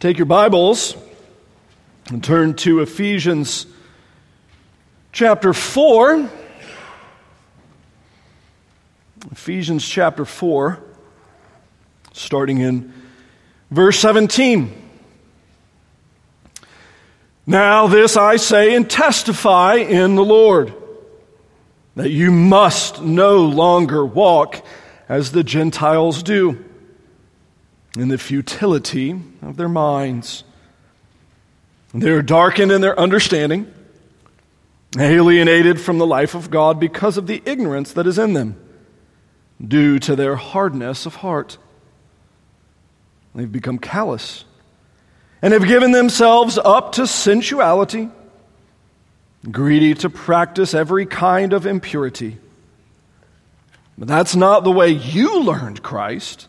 Take your Bibles and turn to Ephesians chapter 4. Ephesians chapter 4, starting in verse 17. Now, this I say and testify in the Lord that you must no longer walk as the Gentiles do in the futility of their minds. They are darkened in their understanding, alienated from the life of God because of the ignorance that is in them, due to their hardness of heart. They've become callous and have given themselves up to sensuality, greedy to practice every kind of impurity. But that's not the way you learned Christ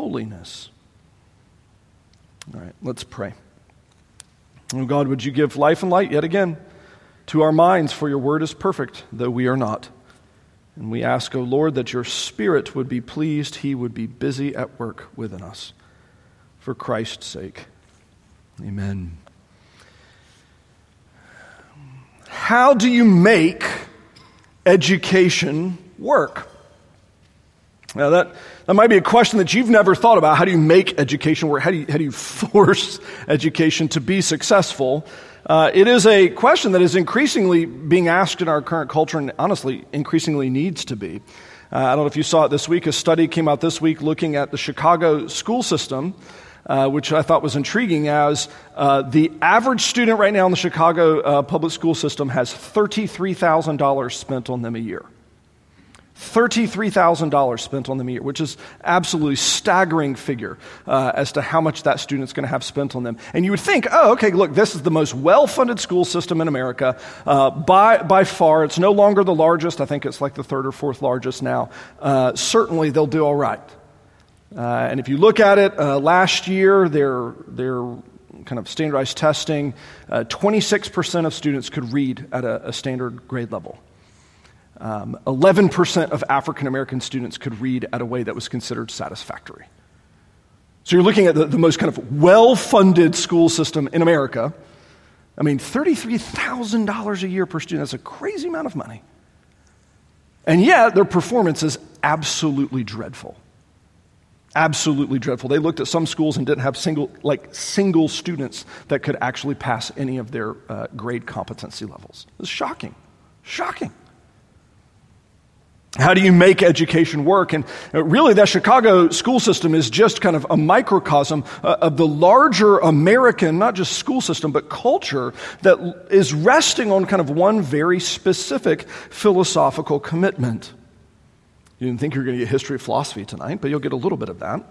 holiness. All right, let's pray. Oh God, would you give life and light yet again to our minds, for your word is perfect, though we are not. And we ask, O oh Lord, that your Spirit would be pleased, he would be busy at work within us. For Christ's sake. Amen. How do you make education work? Now, that, that might be a question that you've never thought about. How do you make education work? How do you, how do you force education to be successful? Uh, it is a question that is increasingly being asked in our current culture and honestly increasingly needs to be. Uh, I don't know if you saw it this week. A study came out this week looking at the Chicago school system, uh, which I thought was intriguing as uh, the average student right now in the Chicago uh, public school system has $33,000 spent on them a year. $33,000 spent on them a year, which is absolutely staggering figure uh, as to how much that student's going to have spent on them. And you would think, oh, okay, look, this is the most well-funded school system in America uh, by, by far. It's no longer the largest. I think it's like the third or fourth largest now. Uh, certainly, they'll do all right. Uh, and if you look at it, uh, last year, their, their kind of standardized testing, 26% uh, of students could read at a, a standard grade level. Um, 11% of African American students could read at a way that was considered satisfactory. So you're looking at the, the most kind of well funded school system in America. I mean, $33,000 a year per student, that's a crazy amount of money. And yet, their performance is absolutely dreadful. Absolutely dreadful. They looked at some schools and didn't have single, like single students that could actually pass any of their uh, grade competency levels. It's shocking. Shocking. How do you make education work? And really, that Chicago school system is just kind of a microcosm uh, of the larger American, not just school system, but culture that is resting on kind of one very specific philosophical commitment. You didn't think you were going to get history of philosophy tonight, but you'll get a little bit of that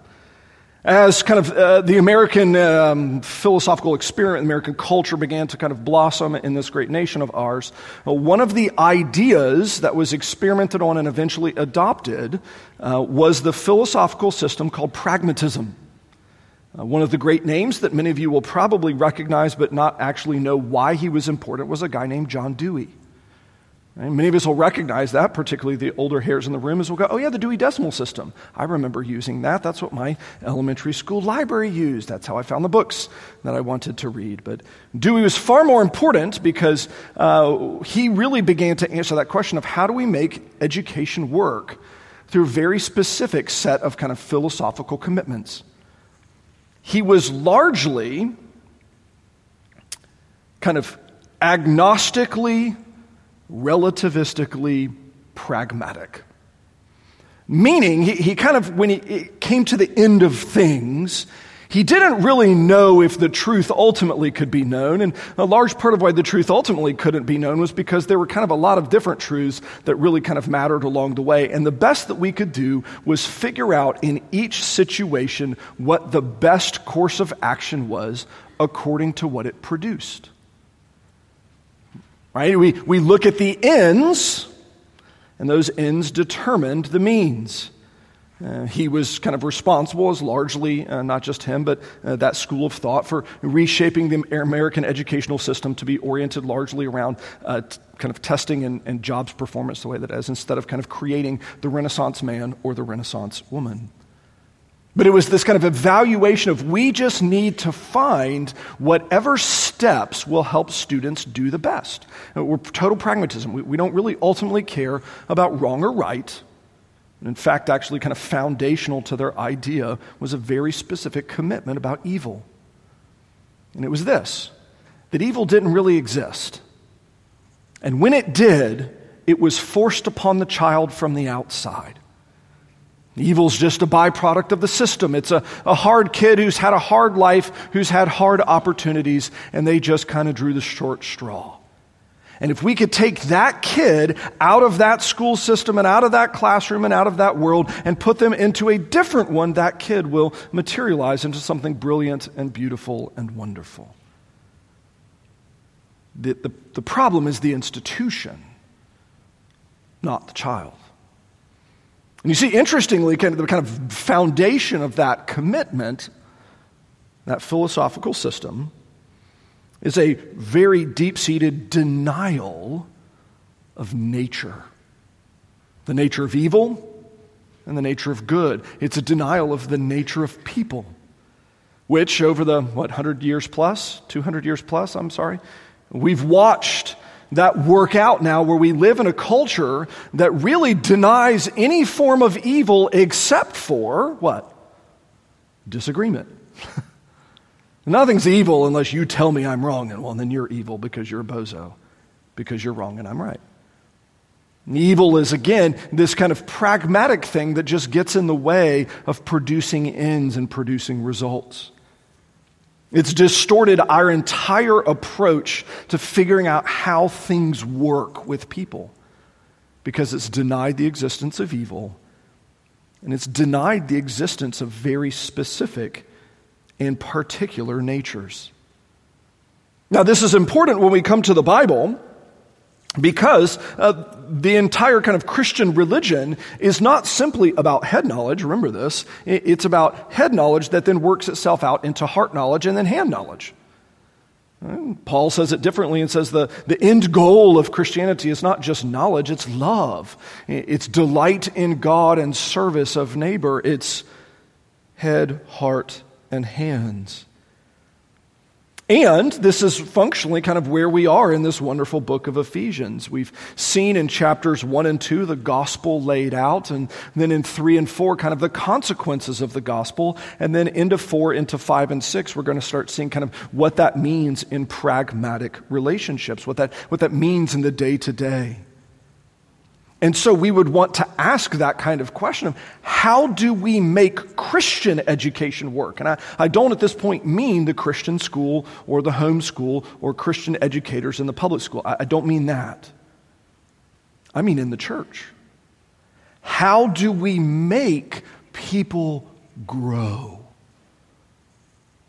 as kind of uh, the American um, philosophical experiment, American culture began to kind of blossom in this great nation of ours, uh, one of the ideas that was experimented on and eventually adopted uh, was the philosophical system called pragmatism. Uh, one of the great names that many of you will probably recognize but not actually know why he was important was a guy named John Dewey. And many of us will recognize that, particularly the older hairs in the room, as we'll go, oh, yeah, the Dewey Decimal System. I remember using that. That's what my elementary school library used. That's how I found the books that I wanted to read. But Dewey was far more important because uh, he really began to answer that question of how do we make education work through a very specific set of kind of philosophical commitments. He was largely kind of agnostically relativistically pragmatic. Meaning, he, he kind of, when he came to the end of things, he didn't really know if the truth ultimately could be known. And a large part of why the truth ultimately couldn't be known was because there were kind of a lot of different truths that really kind of mattered along the way. And the best that we could do was figure out in each situation what the best course of action was according to what it produced. Right? We, we look at the ends, and those ends determined the means. Uh, he was kind of responsible, as largely uh, not just him, but uh, that school of thought for reshaping the American educational system to be oriented largely around uh, t- kind of testing and, and jobs performance the way that is, instead of kind of creating the Renaissance man or the Renaissance woman. But it was this kind of evaluation of we just need to find whatever steps will help students do the best. Uh, we're total pragmatism. We, we don't really ultimately care about wrong or right. In fact, actually, kind of foundational to their idea was a very specific commitment about evil. And it was this that evil didn't really exist. And when it did, it was forced upon the child from the outside. Evil's just a byproduct of the system. It's a, a hard kid who's had a hard life, who's had hard opportunities, and they just kind of drew the short straw. And if we could take that kid out of that school system and out of that classroom and out of that world and put them into a different one, that kid will materialize into something brilliant and beautiful and wonderful. The, the, the problem is the institution, not the child. And you see, interestingly, kind of the kind of foundation of that commitment, that philosophical system, is a very deep seated denial of nature the nature of evil and the nature of good. It's a denial of the nature of people, which over the, what, 100 years plus, 200 years plus, I'm sorry, we've watched that work out now where we live in a culture that really denies any form of evil except for what? Disagreement. Nothing's evil unless you tell me I'm wrong, and well, then you're evil because you're a bozo, because you're wrong and I'm right. Evil is, again, this kind of pragmatic thing that just gets in the way of producing ends and producing results. It's distorted our entire approach to figuring out how things work with people because it's denied the existence of evil and it's denied the existence of very specific and particular natures. Now, this is important when we come to the Bible because uh, the entire kind of Christian religion is not simply about head knowledge, remember this. It's about head knowledge that then works itself out into heart knowledge and then hand knowledge. Paul says it differently and says the, the end goal of Christianity is not just knowledge, it's love. It's delight in God and service of neighbor. It's head, heart, and hands. And this is functionally kind of where we are in this wonderful book of Ephesians. We've seen in chapters 1 and 2 the gospel laid out, and then in 3 and 4, kind of the consequences of the gospel. And then into 4, into 5 and 6, we're going to start seeing kind of what that means in pragmatic relationships, what that, what that means in the day to day. And so we would want to ask that kind of question of how do we make Christian education work? And I, I don't at this point mean the Christian school or the home school or Christian educators in the public school. I, I don't mean that. I mean in the church. How do we make people grow?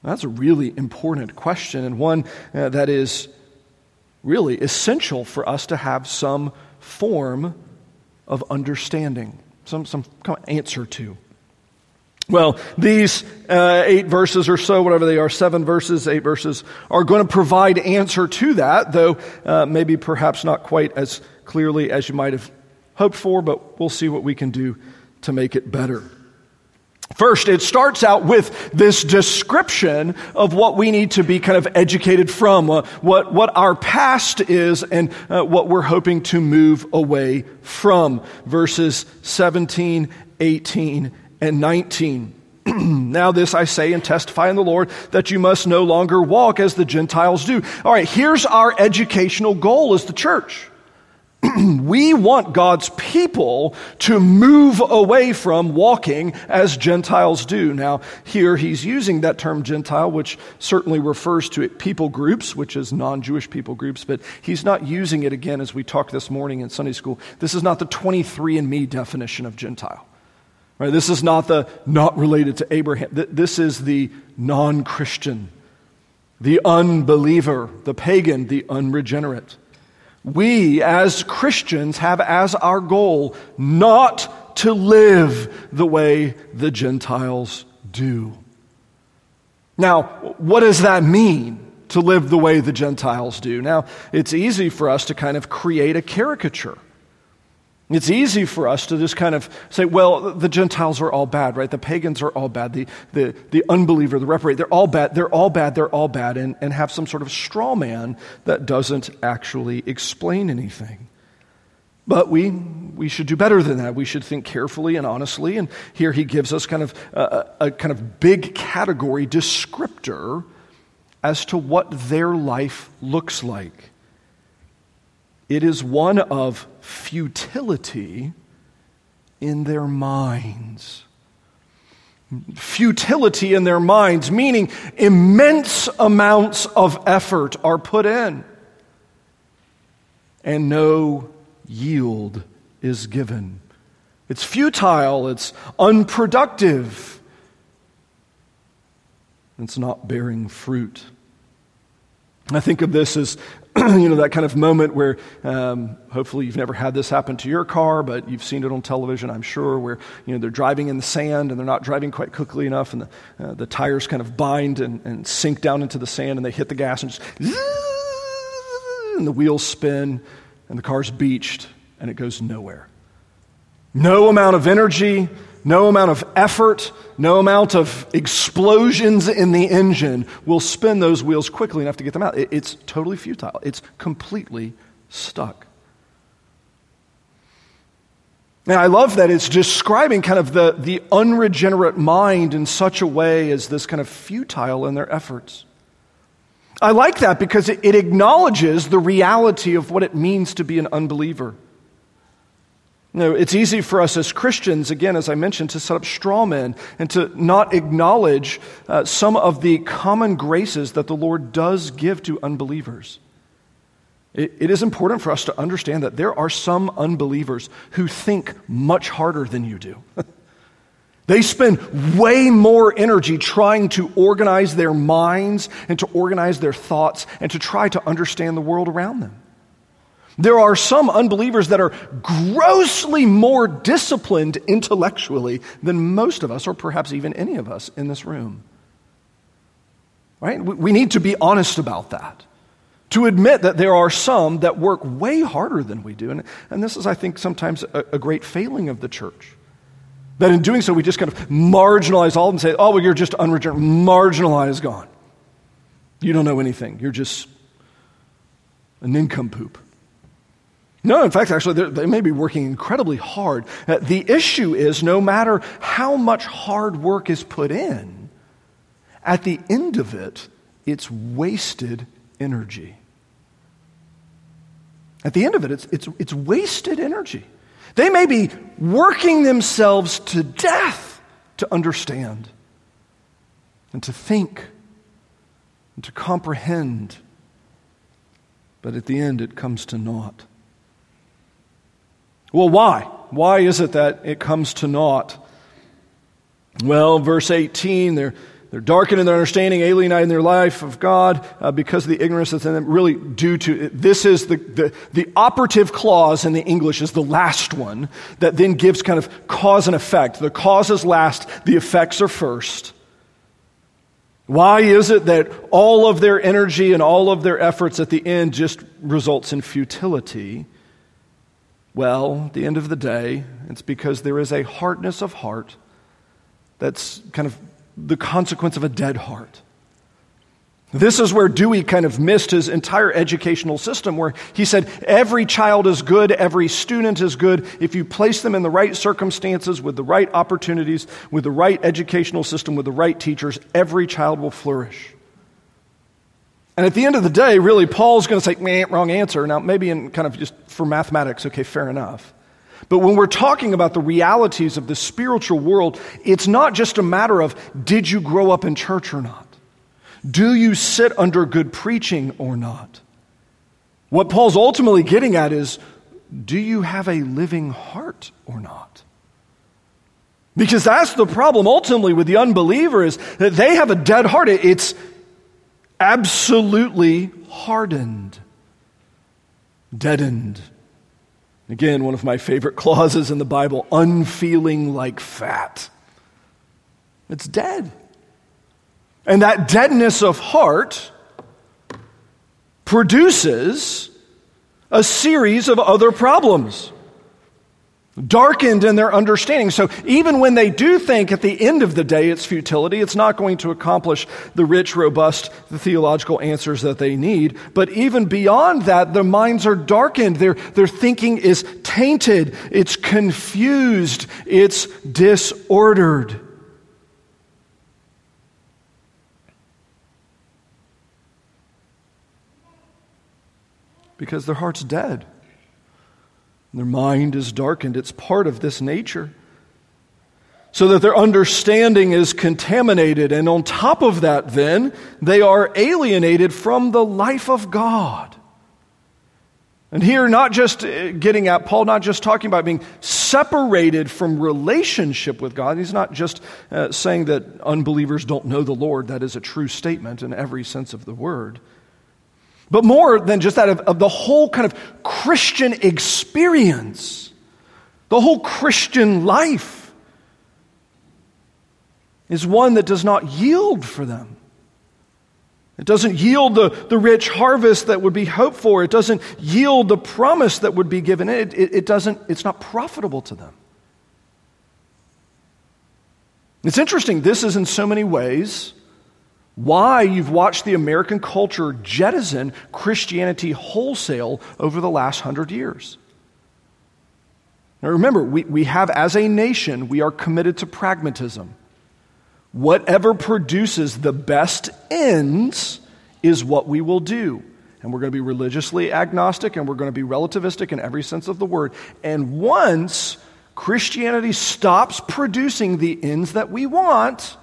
That's a really important question and one uh, that is really essential for us to have some form of understanding, some, some answer to. Well, these uh, eight verses or so, whatever they are, seven verses, eight verses, are going to provide answer to that, though uh, maybe perhaps not quite as clearly as you might have hoped for, but we'll see what we can do to make it better. First, it starts out with this description of what we need to be kind of educated from, uh, what, what our past is, and uh, what we're hoping to move away from. Verses 17, 18, and 19. now, this I say and testify in the Lord that you must no longer walk as the Gentiles do. All right, here's our educational goal as the church. we want God's people to move away from walking as Gentiles do. Now, here he's using that term Gentile, which certainly refers to people groups, which is non Jewish people groups, but he's not using it again as we talked this morning in Sunday school. This is not the 23andMe definition of Gentile. Right? This is not the not related to Abraham. This is the non Christian the unbeliever, the pagan, the unregenerate. We, as Christians, have as our goal not to live the way the Gentiles do. Now, what does that mean? To live the way the Gentiles do. Now, it's easy for us to kind of create a caricature it's easy for us to just kind of say, well, the Gentiles are all bad, right? The pagans are all bad. The, the, the unbeliever, the reprobate, they're all bad. They're all bad. They're all bad. And, and have some sort of straw man that doesn't actually explain anything. But we, we should do better than that. We should think carefully and honestly. And here he gives us kind of a, a kind of big category descriptor as to what their life looks like. It is one of futility in their minds. Futility in their minds, meaning immense amounts of effort are put in and no yield is given. It's futile, it's unproductive, it's not bearing fruit. I think of this as you know, that kind of moment where um, hopefully you've never had this happen to your car, but you've seen it on television, I'm sure, where, you know, they're driving in the sand and they're not driving quite quickly enough and the, uh, the tires kind of bind and, and sink down into the sand and they hit the gas and just, and the wheels spin and the car's beached and it goes nowhere. No amount of energy, no amount of effort, no amount of explosions in the engine will spin those wheels quickly enough to get them out. It's totally futile. It's completely stuck. And I love that it's describing kind of the, the unregenerate mind in such a way as this kind of futile in their efforts. I like that because it, it acknowledges the reality of what it means to be an unbeliever. You know, it's easy for us as Christians, again, as I mentioned, to set up straw men and to not acknowledge uh, some of the common graces that the Lord does give to unbelievers. It, it is important for us to understand that there are some unbelievers who think much harder than you do. They spend way more energy trying to organize their minds and to organize their thoughts and to try to understand the world around them. There are some unbelievers that are grossly more disciplined intellectually than most of us, or perhaps even any of us in this room. Right? We need to be honest about that. To admit that there are some that work way harder than we do. And, and this is, I think, sometimes a, a great failing of the church. That in doing so, we just kind of marginalize all of them and say, oh, well, you're just unregenerate. Marginalize gone. You don't know anything. You're just a nincompoop. No, in fact, actually, they may be working incredibly hard. Uh, the issue is no matter how much hard work is put in, at the end of it, it's wasted energy. At the end of it, it's, it's, it's wasted energy. They may be working themselves to death to understand and to think and to comprehend, but at the end, it comes to naught. Well, why? Why is it that it comes to naught? Well, verse 18, they're, they're darkened in their understanding, alienated in their life of God uh, because of the ignorance that's in them, really due to this is the, the, the operative clause in the English is the last one that then gives kind of cause and effect. The cause is last, the effects are first. Why is it that all of their energy and all of their efforts at the end just results in futility? Well, at the end of the day, it's because there is a hardness of heart that's kind of the consequence of a dead heart. This is where Dewey kind of missed his entire educational system, where he said every child is good, every student is good. If you place them in the right circumstances, with the right opportunities, with the right educational system, with the right teachers, every child will flourish. And at the end of the day, really, Paul's going to say, wrong answer. Now, maybe in kind of just for mathematics, okay, fair enough. But when we're talking about the realities of the spiritual world, it's not just a matter of did you grow up in church or not? Do you sit under good preaching or not? What Paul's ultimately getting at is do you have a living heart or not? Because that's the problem ultimately with the unbeliever is that they have a dead heart. It's, absolutely hardened, deadened. Again, one of my favorite clauses in the Bible unfeeling like fat. It's dead. And that deadness of heart produces a series of other problems darkened in their understanding. So even when they do think at the end of the day it's futility, it's not going to accomplish the rich, robust, the theological answers that they need. But even beyond that, their minds are darkened. Their, their thinking is tainted. It's confused. It's disordered. Because their heart's dead. Their mind is darkened. It's part of this nature. So that their understanding is contaminated. And on top of that, then, they are alienated from the life of God. And here, not just uh, getting at Paul, not just talking about being separated from relationship with God. He's not just uh, saying that unbelievers don't know the Lord. That is a true statement in every sense of the word. But more than just that, of, of the whole kind of Christian experience, the whole Christian life is one that does not yield for them. It doesn't yield the, the rich harvest that would be hoped for. It doesn't yield the promise that would be given. It, it, it doesn't, it's not profitable to them. It's interesting. This is in so many ways why you've watched the American culture jettison Christianity wholesale over the last hundred years. Now remember, we, we have, as a nation, we are committed to pragmatism. Whatever produces the best ends is what we will do. And we're going to be religiously agnostic and we're going to be relativistic in every sense of the word. And once Christianity stops producing the ends that we want,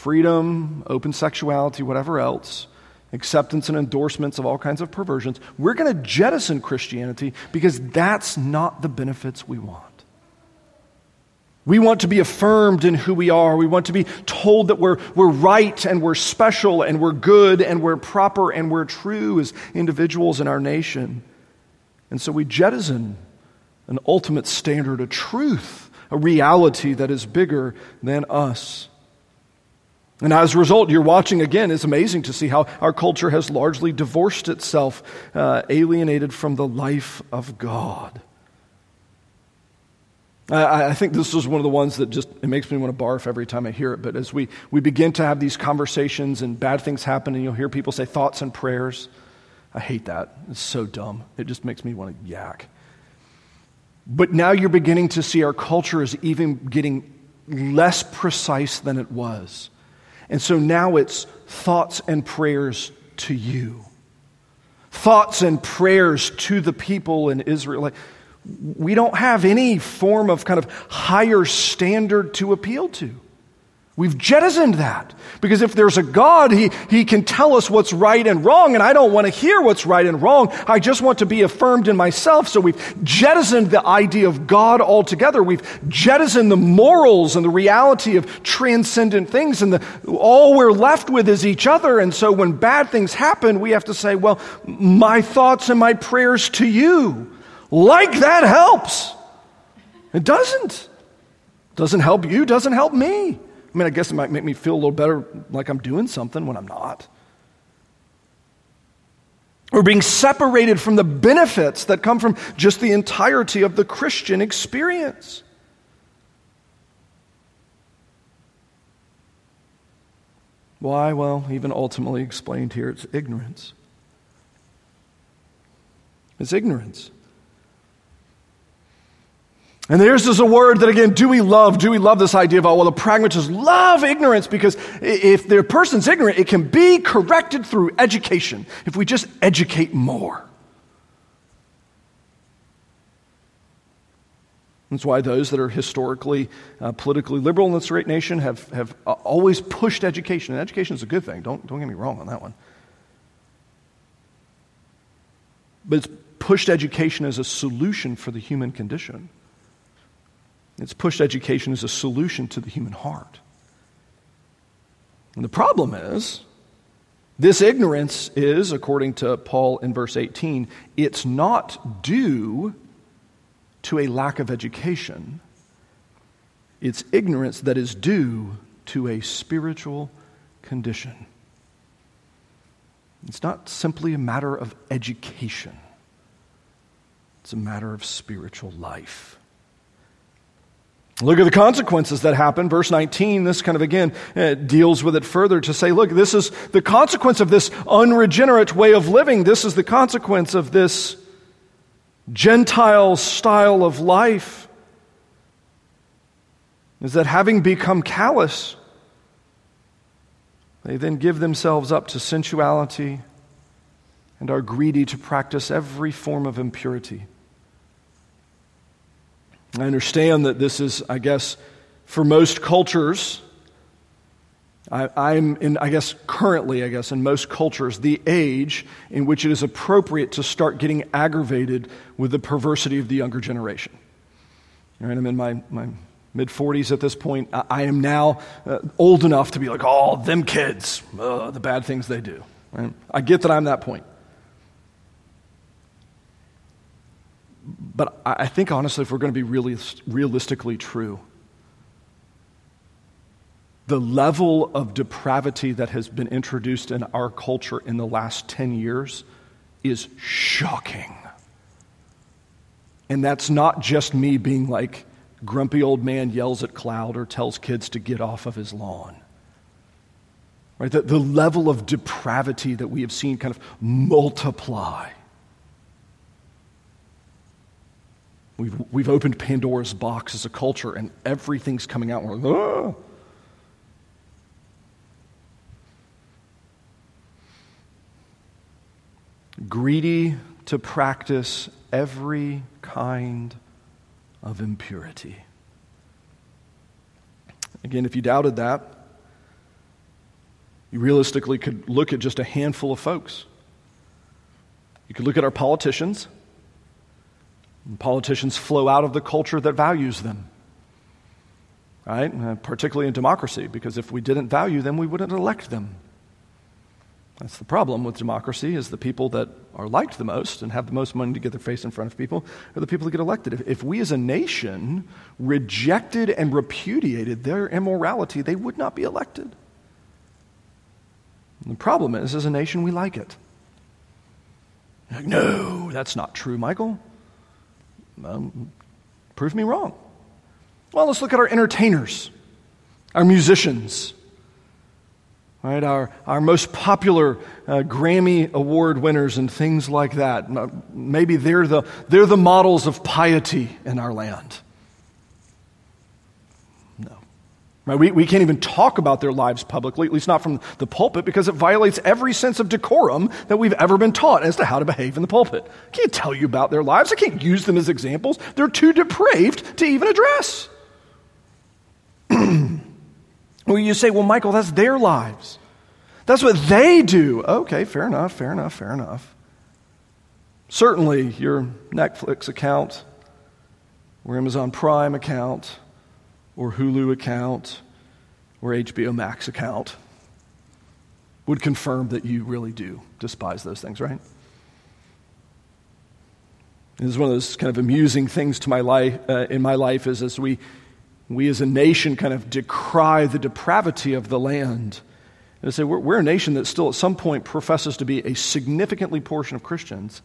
freedom, open sexuality, whatever else, acceptance and endorsements of all kinds of perversions, we're going to jettison Christianity because that's not the benefits we want. We want to be affirmed in who we are. We want to be told that we're, we're right and we're special and we're good and we're proper and we're true as individuals in our nation. And so we jettison an ultimate standard, a truth, a reality that is bigger than us. And as a result, you're watching again, it's amazing to see how our culture has largely divorced itself, uh, alienated from the life of God. I, I, think this is one of the ones that just it makes me want to barf every time I hear it. But as we, we begin to have these conversations and bad things happen, and you'll hear people say thoughts and prayers, I hate that. It's so dumb. It just makes me want to yak. But now you're beginning to see our culture is even getting less precise than it was. And so now it's thoughts and prayers to you. Thoughts and prayers to the people in Israel. Like, we don't have any form of kind of higher standard to appeal to. We've jettisoned that. Because if there's a God, he, he can tell us what's right and wrong, and I don't want to hear what's right and wrong. I just want to be affirmed in myself. So we've jettisoned the idea of God altogether. We've jettisoned the morals and the reality of transcendent things, and the, all we're left with is each other. And so when bad things happen, we have to say, well, my thoughts and my prayers to you. Like that helps. It doesn't. Doesn't help you, doesn't help me. I mean, I guess it might make me feel a little better like I'm doing something when I'm not. We're being separated from the benefits that come from just the entirety of the Christian experience. Why? Well, even ultimately explained here, it's ignorance. It's ignorance. And there's this a word that again, do we love? Do we love this idea of, oh, well, the pragmatists love ignorance because if the person's ignorant, it can be corrected through education if we just educate more. That's why those that are historically uh, politically liberal in this great nation have, have uh, always pushed education. And education is a good thing. Don't, don't get me wrong on that one. But it's pushed education as a solution for the human condition. It's pushed education as a solution to the human heart. And the problem is This ignorance is, according to Paul in verse 18, it's not due to a lack of education. It's ignorance that is due to a spiritual condition. It's not simply a matter of education, it's a matter of spiritual life. Look at the consequences that happen. Verse 19, this kind of again uh, deals with it further to say, look, this is the consequence of this unregenerate way of living. This is the consequence of this Gentile style of life. Is that having become callous, they then give themselves up to sensuality and are greedy to practice every form of impurity. I understand that this is, I guess, for most cultures, I, am in, I guess, currently, I guess, in most cultures, the age in which it is appropriate to start getting aggravated with the perversity of the younger generation. Right, I'm in my, my mid 40s at this point. I am now uh, old enough to be like, oh, them kids, uh, the bad things they do. Right? I get that I'm that point. But I think, honestly, if we're going to be really realistically true, the level of depravity that has been introduced in our culture in the last 10 years is shocking. And that's not just me being like, grumpy old man yells at cloud or tells kids to get off of his lawn. Right? The, the level of depravity that we have seen kind of multiply. We've, we've opened Pandora's box as a culture, and everything's coming out. We're like, ah. Greedy to practice every kind of impurity. Again, if you doubted that, you realistically could look at just a handful of folks. You could look at our politicians. Politicians flow out of the culture that values them, right? Uh, particularly in democracy, because if we didn't value them, we wouldn't elect them. That's the problem with democracy is the people that are liked the most and have the most money to get their face in front of people are the people that get elected. If, if we as a nation rejected and repudiated their immorality, they would not be elected. And the problem is, as a nation, we like it. Like, no, that's not true, Michael. Um, prove me wrong. Well, let's look at our entertainers, our musicians right? Our, our most popular uh, Grammy Award winners and things like that. Maybe they're the, they're the models of piety in our land. No. Right? We, we can't even talk about their lives publicly, at least not from the pulpit, because it violates every sense of decorum that we've ever been taught as to how to behave in the pulpit. I can't tell you about their lives. I can't use them as examples. They're too depraved to even address. Well, you say, well, Michael, that's their lives. That's what they do. Okay, fair enough, fair enough, fair enough. Certainly, your Netflix account, or Amazon Prime account, or Hulu account, or HBO Max account would confirm that you really do despise those things, right? This is one of those kind of amusing things to my life, uh, in my life is as we we as a nation kind of decry the depravity of the land. And say, we're, we're a nation that still at some point professes to be a significantly portion of Christians.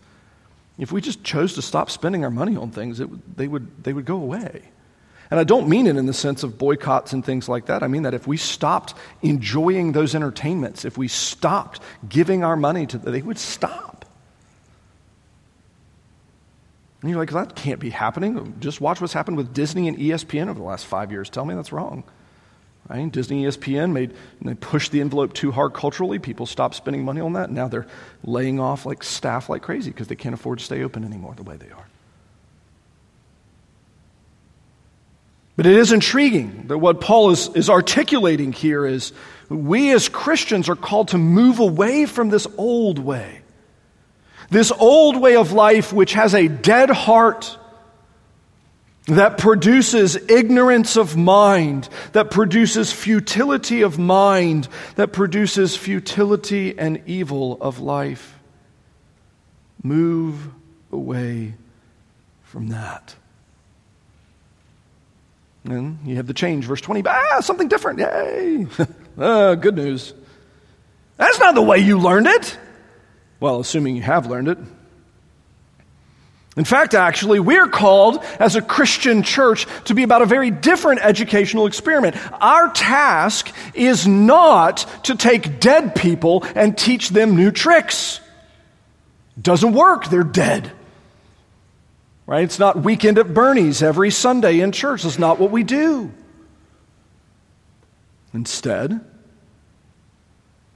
If we just chose to stop spending our money on things, it, they, would, they would go away. And I don't mean it in the sense of boycotts and things like that. I mean that if we stopped enjoying those entertainments, if we stopped giving our money to them, they would stop. And you're like, that can't be happening. Just watch what's happened with Disney and ESPN over the last five years. Tell me that's wrong. Right? Disney ESPN made they pushed the envelope too hard culturally. People stopped spending money on that. Now they're laying off like staff like crazy because they can't afford to stay open anymore the way they are. But it is intriguing that what Paul is, is articulating here is we as Christians are called to move away from this old way this old way of life, which has a dead heart, that produces ignorance of mind, that produces futility of mind, that produces futility and evil of life. Move away from that. And you have the change, verse 20. Ah, something different. Yay. ah, good news. That's not the way you learned it. Well, assuming you have learned it. In fact, actually, we're called as a Christian church to be about a very different educational experiment. Our task is not to take dead people and teach them new tricks. Doesn't work, they're dead. Right? It's not weekend at Bernie's every Sunday in church. That's not what we do. Instead,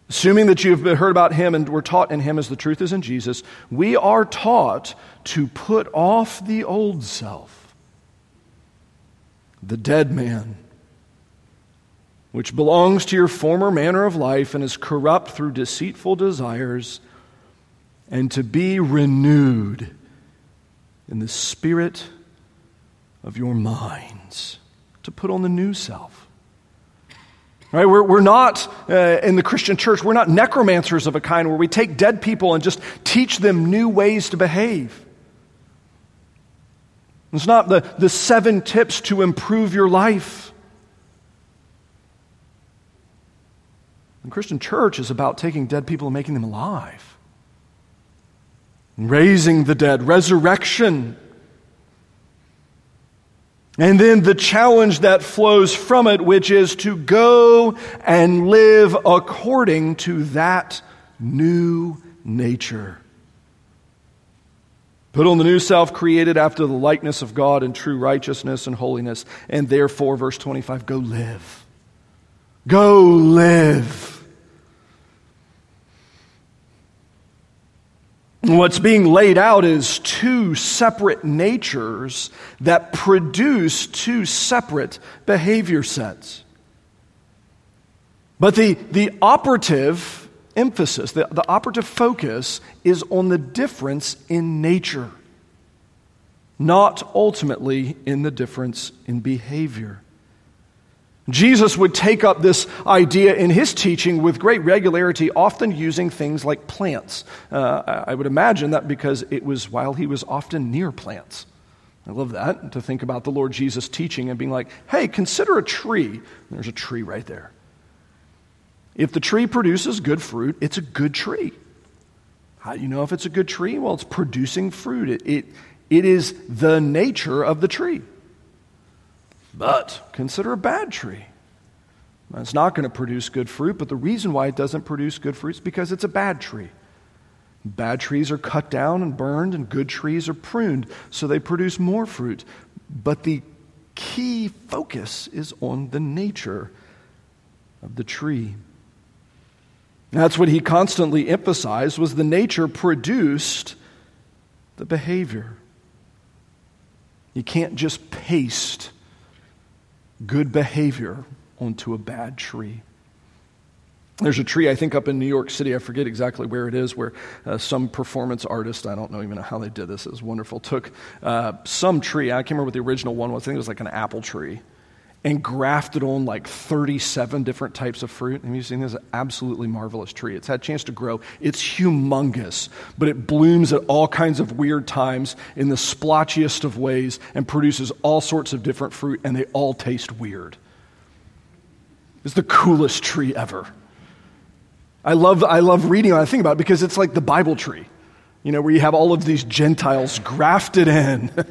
assuming that you've heard about him and were taught in him as the truth is in Jesus, we are taught to put off the old self, the dead man, which belongs to your former manner of life and is corrupt through deceitful desires, and to be renewed in the spirit of your minds, to put on the new self. Right? We're, we're not, uh, in the Christian church, we're not necromancers of a kind where we take dead people and just teach them new ways to behave. It's not the, the seven tips to improve your life. The Christian church is about taking dead people and making them alive, raising the dead, resurrection. And then the challenge that flows from it, which is to go and live according to that new nature. Put on the new self created after the likeness of God in true righteousness and holiness. And therefore, verse 25, go live. Go live. What's being laid out is two separate natures that produce two separate behavior sets. But the, the operative emphasis, the, the operative focus is on the difference in nature, not ultimately in the difference in behavior. Jesus would take up this idea in his teaching with great regularity, often using things like plants. Uh, I would imagine that because it was while he was often near plants. I love that, to think about the Lord Jesus teaching and being like, hey, consider a tree. There's a tree right there. If the tree produces good fruit, it's a good tree. How do you know if it's a good tree? Well, it's producing fruit. It, it, it is the nature of the tree. But consider a bad tree. It's not going to produce good fruit, but the reason why it doesn't produce good fruit is because it's a bad tree. Bad trees are cut down and burned, and good trees are pruned, so they produce more fruit. But the key focus is on the nature of the tree. That's what he constantly emphasized was the nature produced the behavior. You can't just paste good behavior onto a bad tree. There's a tree, I think, up in New York City. I forget exactly where it is, where uh, some performance artist, I don't know even how they did this, it was wonderful, took uh, some tree, I can't remember what the original one was, I think it was like an apple tree, and grafted on like 37 different types of fruit. You seen this? Absolutely marvelous tree. It's had a chance to grow. It's humongous, but it blooms at all kinds of weird times in the splotchiest of ways and produces all sorts of different fruit, and they all taste weird. It's the coolest tree ever. I love, I love reading I think about it because it's like the Bible tree, you know, where you have all of these Gentiles grafted in.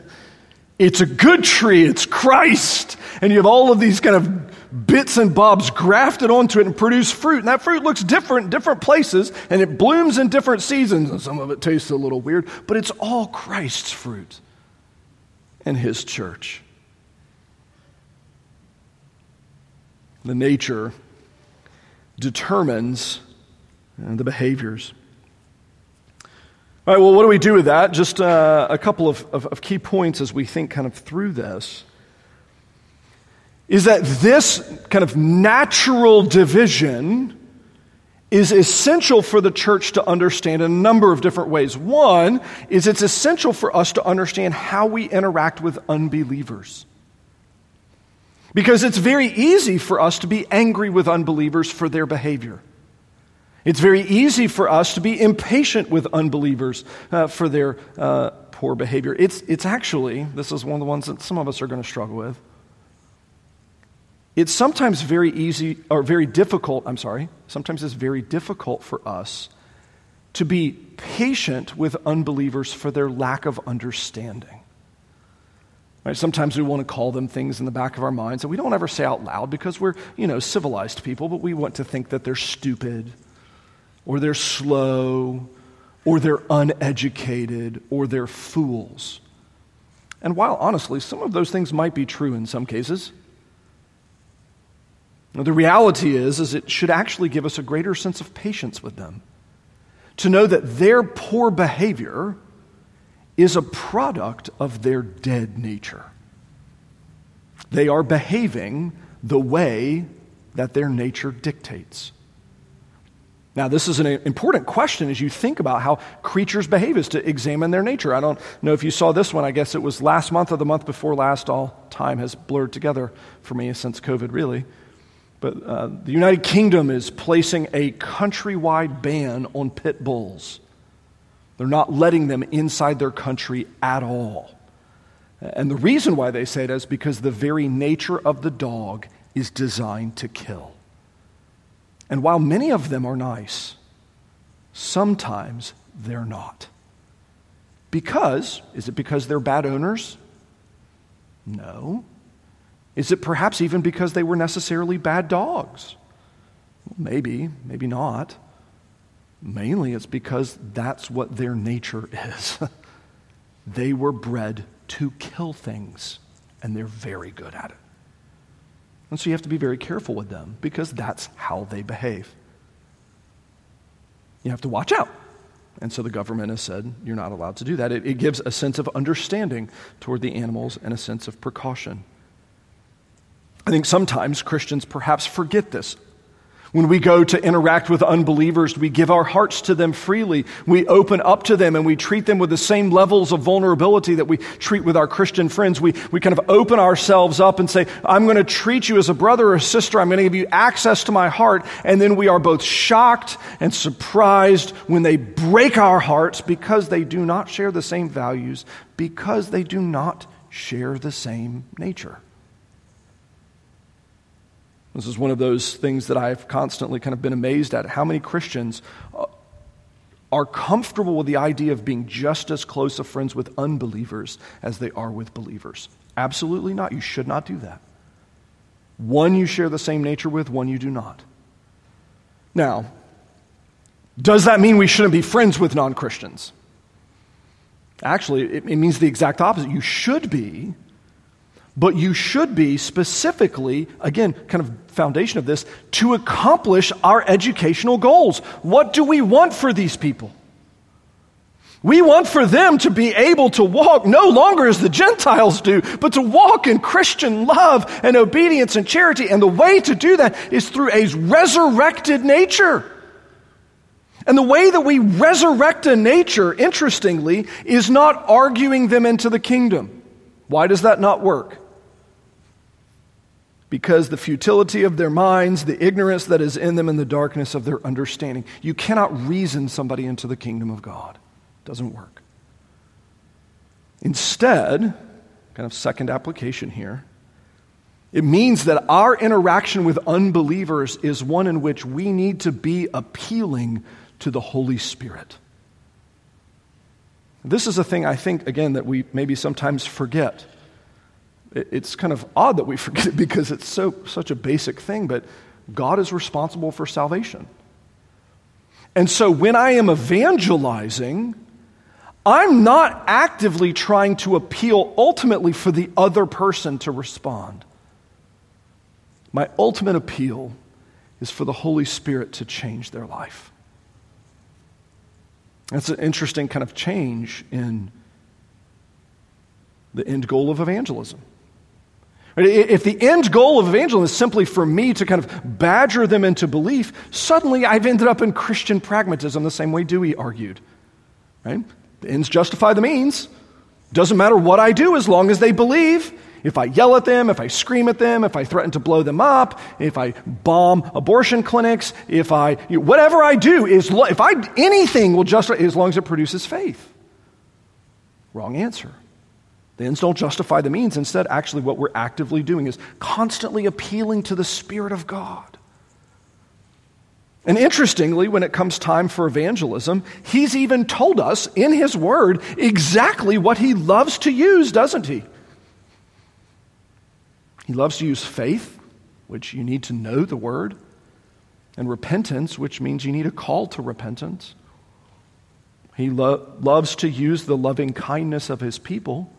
It's a good tree, it's Christ. And you have all of these kind of bits and bobs grafted onto it and produce fruit. And that fruit looks different in different places, and it blooms in different seasons. And some of it tastes a little weird, but it's all Christ's fruit and His church. The nature determines the behaviors. All right, well, what do we do with that? Just uh, a couple of, of, of key points as we think kind of through this. Is that this kind of natural division is essential for the church to understand in a number of different ways. One is it's essential for us to understand how we interact with unbelievers. Because it's very easy for us to be angry with unbelievers for their behavior. It's very easy for us to be impatient with unbelievers uh, for their uh, poor behavior. It's, it's actually, this is one of the ones that some of us are going to struggle with. It's sometimes very easy, or very difficult, I'm sorry, sometimes it's very difficult for us to be patient with unbelievers for their lack of understanding. Right? Sometimes we want to call them things in the back of our minds that we don't ever say out loud because we're, you know, civilized people, but we want to think that they're stupid or they're slow or they're uneducated or they're fools. And while honestly, some of those things might be true in some cases, the reality is, is it should actually give us a greater sense of patience with them. To know that their poor behavior is a product of their dead nature. They are behaving the way that their nature dictates. Now, this is an important question as you think about how creatures behave, is to examine their nature. I don't know if you saw this one. I guess it was last month or the month before last. All time has blurred together for me since COVID, really. But uh, the United Kingdom is placing a countrywide ban on pit bulls. They're not letting them inside their country at all. And the reason why they say that is because the very nature of the dog is designed to kill. And while many of them are nice, sometimes they're not. Because, is it because they're bad owners? No. Is it perhaps even because they were necessarily bad dogs? Maybe, maybe not. Mainly it's because that's what their nature is. they were bred to kill things, and they're very good at it. And so you have to be very careful with them because that's how they behave. You have to watch out. And so the government has said you're not allowed to do that. It, it gives a sense of understanding toward the animals and a sense of precaution. I think sometimes Christians perhaps forget this. When we go to interact with unbelievers, we give our hearts to them freely. We open up to them and we treat them with the same levels of vulnerability that we treat with our Christian friends. We, we kind of open ourselves up and say, I'm going to treat you as a brother or a sister. I'm going to give you access to my heart. And then we are both shocked and surprised when they break our hearts because they do not share the same values, because they do not share the same nature. This is one of those things that I've constantly kind of been amazed at. How many Christians uh, are comfortable with the idea of being just as close of friends with unbelievers as they are with believers? Absolutely not. You should not do that. One you share the same nature with, one you do not. Now, does that mean we shouldn't be friends with non Christians? Actually, it, it means the exact opposite. You should be but you should be specifically, again, kind of foundation of this, to accomplish our educational goals. What do we want for these people? We want for them to be able to walk no longer as the Gentiles do, but to walk in Christian love and obedience and charity. And the way to do that is through a resurrected nature. And the way that we resurrect a nature, interestingly, is not arguing them into the kingdom. Why does that not work? Because the futility of their minds, the ignorance that is in them, and the darkness of their understanding. You cannot reason somebody into the kingdom of God. It doesn't work. Instead, kind of second application here, it means that our interaction with unbelievers is one in which we need to be appealing to the Holy Spirit. This is a thing I think, again, that we maybe sometimes forget it's kind of odd that we forget it because it's so, such a basic thing, but God is responsible for salvation. And so when I am evangelizing, I'm not actively trying to appeal ultimately for the other person to respond. My ultimate appeal is for the Holy Spirit to change their life. That's an interesting kind of change in the end goal of evangelism. If the end goal of evangelism is simply for me to kind of badger them into belief, suddenly I've ended up in Christian pragmatism the same way Dewey argued. Right? The ends justify the means. Doesn't matter what I do as long as they believe. If I yell at them, if I scream at them, if I threaten to blow them up, if I bomb abortion clinics, if I, whatever I do, is, if I, anything will justify as long as it produces faith. Wrong answer. The ends don't justify the means. Instead, actually, what we're actively doing is constantly appealing to the Spirit of God. And interestingly, when it comes time for evangelism, he's even told us in his word exactly what he loves to use, doesn't he? He loves to use faith, which you need to know the word, and repentance, which means you need a call to repentance. He lo- loves to use the loving kindness of his people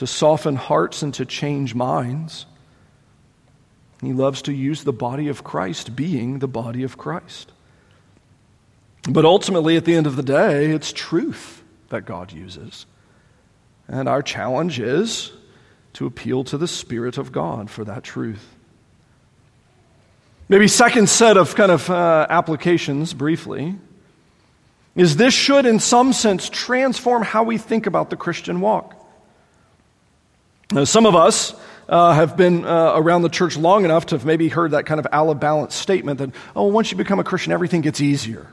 to soften hearts and to change minds. He loves to use the body of Christ being the body of Christ. But ultimately, at the end of the day, it's truth that God uses. And our challenge is to appeal to the Spirit of God for that truth. Maybe second set of kind of uh, applications briefly is this should in some sense transform how we think about the Christian walk. Now, some of us uh, have been uh, around the church long enough to have maybe heard that kind of Allah balance statement that, oh, once you become a Christian, everything gets easier.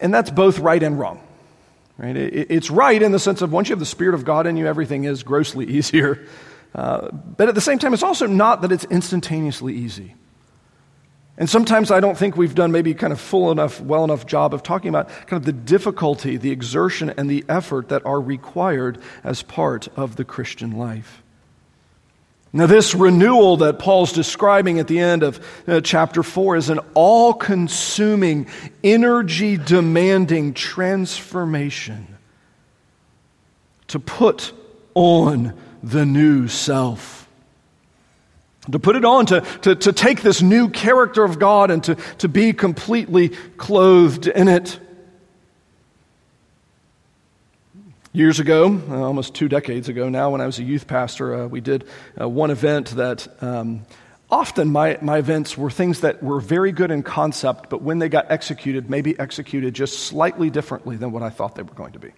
And that's both right and wrong. Right? It's right in the sense of once you have the Spirit of God in you, everything is grossly easier. Uh, but at the same time, it's also not that it's instantaneously easy. And sometimes I don't think we've done maybe kind of full enough, well enough job of talking about kind of the difficulty, the exertion, and the effort that are required as part of the Christian life. Now, this renewal that Paul's describing at the end of uh, chapter 4 is an all consuming, energy demanding transformation to put on the new self. To put it on, to, to, to take this new character of God and to, to be completely clothed in it. Years ago, uh, almost two decades ago now, when I was a youth pastor, uh, we did uh, one event that um, often my, my events were things that were very good in concept, but when they got executed, maybe executed just slightly differently than what I thought they were going to be.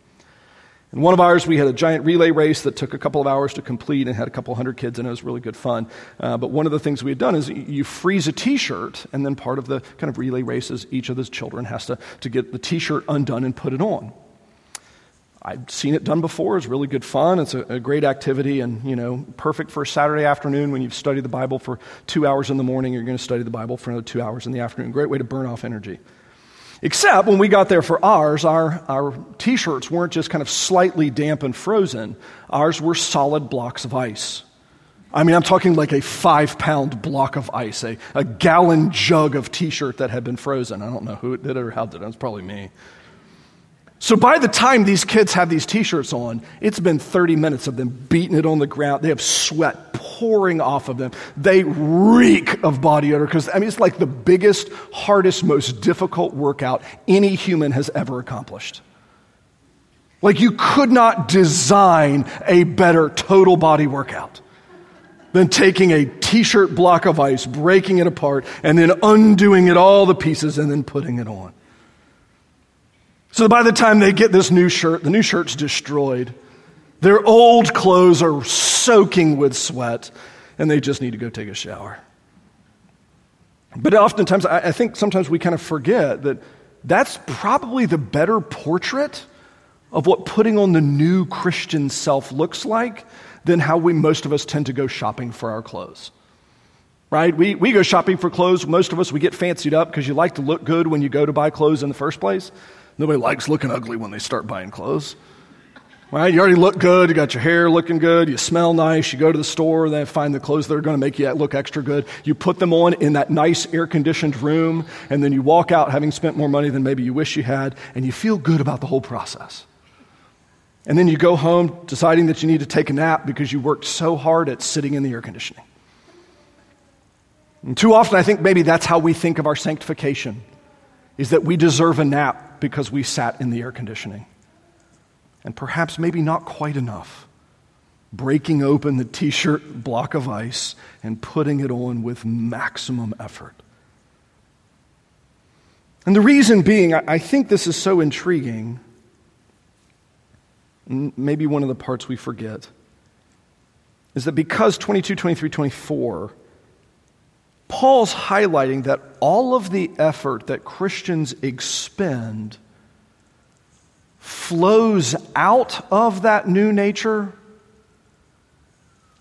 In one of ours, we had a giant relay race that took a couple of hours to complete and had a couple hundred kids, and it was really good fun. Uh, but one of the things we had done is you freeze a t shirt, and then part of the kind of relay race is each of those children has to, to get the t shirt undone and put it on. I've seen it done before. It's really good fun. It's a, a, great activity and, you know, perfect for a Saturday afternoon when you've studied the Bible for two hours in the morning. You're going to study the Bible for another two hours in the afternoon. Great way to burn off energy. Except when we got there for ours, our, our t shirts weren't just kind of slightly damp and frozen. Ours were solid blocks of ice. I mean, I'm talking like a five pound block of ice, a, a gallon jug of t shirt that had been frozen. I don't know who did it or how did it. It's probably me. So by the time these kids have these t shirts on, it's been 30 minutes of them beating it on the ground. They have sweat pouring off of them. They reek of body odor because, I mean, it's like the biggest, hardest, most difficult workout any human has ever accomplished. Like you could not design a better total body workout than taking a t shirt block of ice, breaking it apart, and then undoing it all the pieces and then putting it on. So by the time they get this new shirt, the new shirt's destroyed. Their old clothes are soaking with sweat, and they just need to go take a shower. But oftentimes, I think sometimes we kind of forget that that's probably the better portrait of what putting on the new Christian self looks like than how we, most of us, tend to go shopping for our clothes. Right? We, we go shopping for clothes. Most of us, we get fancied up because you like to look good when you go to buy clothes in the first place. Nobody likes looking ugly when they start buying clothes. Right? You already look good. You got your hair looking good. You smell nice. You go to the store. They find the clothes that are going to make you look extra good. You put them on in that nice air conditioned room, and then you walk out having spent more money than maybe you wish you had, and you feel good about the whole process. And then you go home deciding that you need to take a nap because you worked so hard at sitting in the air conditioning. And too often, I think maybe that's how we think of our sanctification is that we deserve a nap because we sat in the air conditioning. And perhaps maybe not quite enough. breaking open the t shirt block of ice and putting it on with maximum effort. And the reason being, I think this is so intriguing, maybe one of the parts we forget, is that because 22, 23, 24, Paul's highlighting that all of the effort that Christians expend flows out of that new nature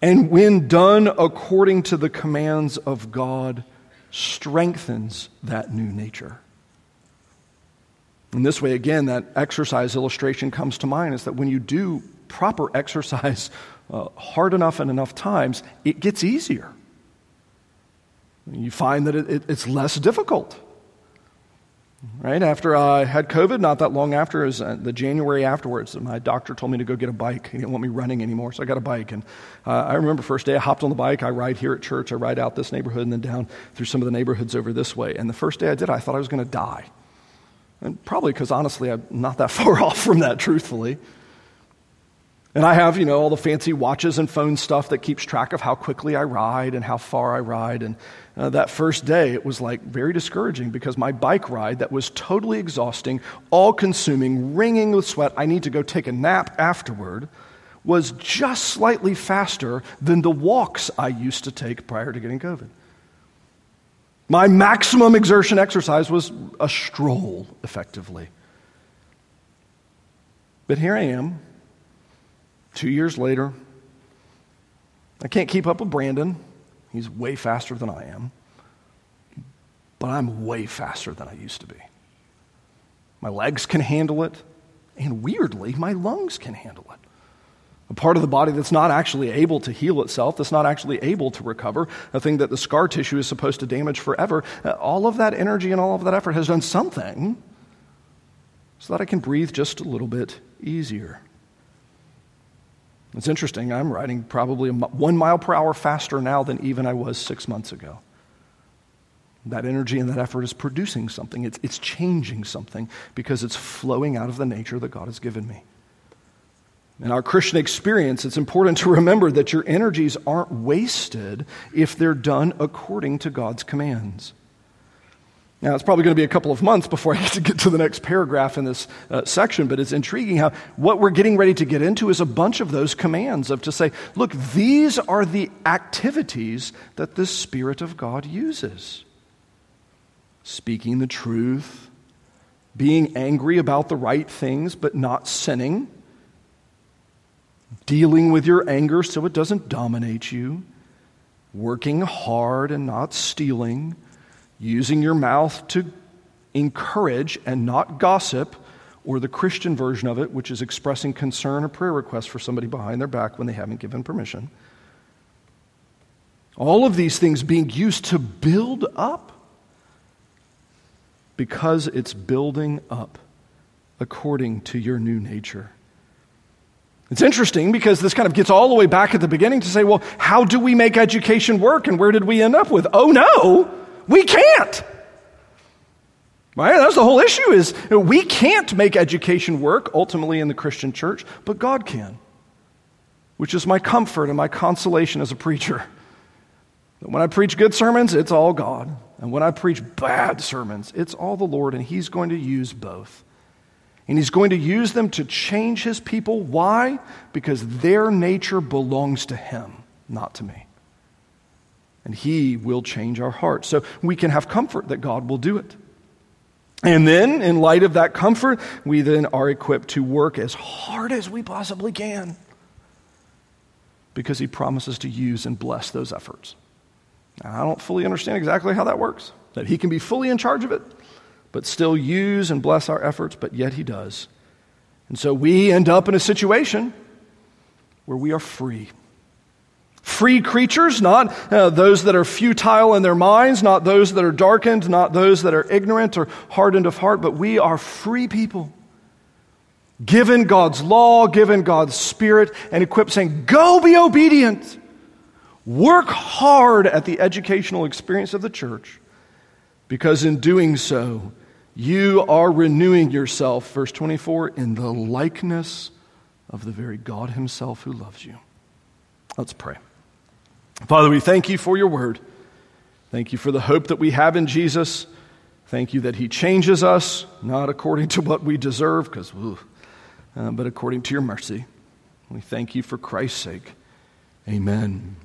and when done according to the commands of God, strengthens that new nature. In this way, again, that exercise illustration comes to mind is that when you do proper exercise uh, hard enough and enough times, it gets easier. You find that it, it, it's less difficult. Right after I had COVID, not that long after, is uh, the January afterwards. My doctor told me to go get a bike. He didn't want me running anymore, so I got a bike. And uh, I remember first day I hopped on the bike. I ride here at church. I ride out this neighborhood and then down through some of the neighborhoods over this way. And the first day I did, I thought I was going to die. And probably because honestly, I'm not that far off from that, truthfully. And I have, you know, all the fancy watches and phone stuff that keeps track of how quickly I ride and how far I ride. And uh, that first day, it was like very discouraging because my bike ride that was totally exhausting, all consuming, wringing with sweat, I need to go take a nap afterward, was just slightly faster than the walks I used to take prior to getting COVID. My maximum exertion exercise was a stroll, effectively. But here I am, Two years later, I can't keep up with Brandon. He's way faster than I am. But I'm way faster than I used to be. My legs can handle it, and weirdly, my lungs can handle it. A part of the body that's not actually able to heal itself, that's not actually able to recover, a thing that the scar tissue is supposed to damage forever. Uh, all of that energy and all of that effort has done something so that I can breathe just a little bit easier. It's interesting, I'm riding probably one mile per hour faster now than even I was six months ago. That energy and that effort is producing something, it's, it's changing something because it's flowing out of the nature that God has given me. In our Christian experience, it's important to remember that your energies aren't wasted if they're done according to God's commands. Now, it's probably going to be a couple of months before I get to get to the next paragraph in this uh, section, but it's intriguing how what we're getting ready to get into is a bunch of those commands of to say, look, these are the activities that the Spirit of God uses. Speaking the truth, being angry about the right things but not sinning, dealing with your anger so it doesn't dominate you, working hard and not stealing using your mouth to encourage and not gossip, or the Christian version of it, which is expressing concern or prayer request for somebody behind their back when they haven't given permission. All of these things being used to build up because it's building up according to your new nature. It's interesting because this kind of gets all the way back at the beginning to say, well, how do we make education work and where did we end up with? Oh no, we can't. Right? That's the whole issue is we can't make education work ultimately in the Christian church, but God can. Which is my comfort and my consolation as a preacher. That When I preach good sermons, it's all God. And when I preach bad sermons, it's all the Lord, and He's going to use both. And He's going to use them to change His people. Why? Because their nature belongs to Him, not to me and He will change our hearts. So we can have comfort that God will do it. And then, in light of that comfort, we then are equipped to work as hard as we possibly can because He promises to use and bless those efforts. Now, I don't fully understand exactly how that works, that He can be fully in charge of it, but still use and bless our efforts, but yet He does. And so we end up in a situation where we are free free creatures, not uh, those that are futile in their minds, not those that are darkened, not those that are ignorant or hardened of heart, but we are free people. Given God's law, given God's spirit, and equipped saying, Go be obedient. Work hard at the educational experience of the church, because in doing so, you are renewing yourself, verse 24, in the likeness of the very God Himself who loves you. Let's pray. Father, we thank you for your word. Thank you for the hope that we have in Jesus. Thank you that he changes us, not according to what we deserve, because, uh, but according to your mercy. We thank you for Christ's sake. Amen.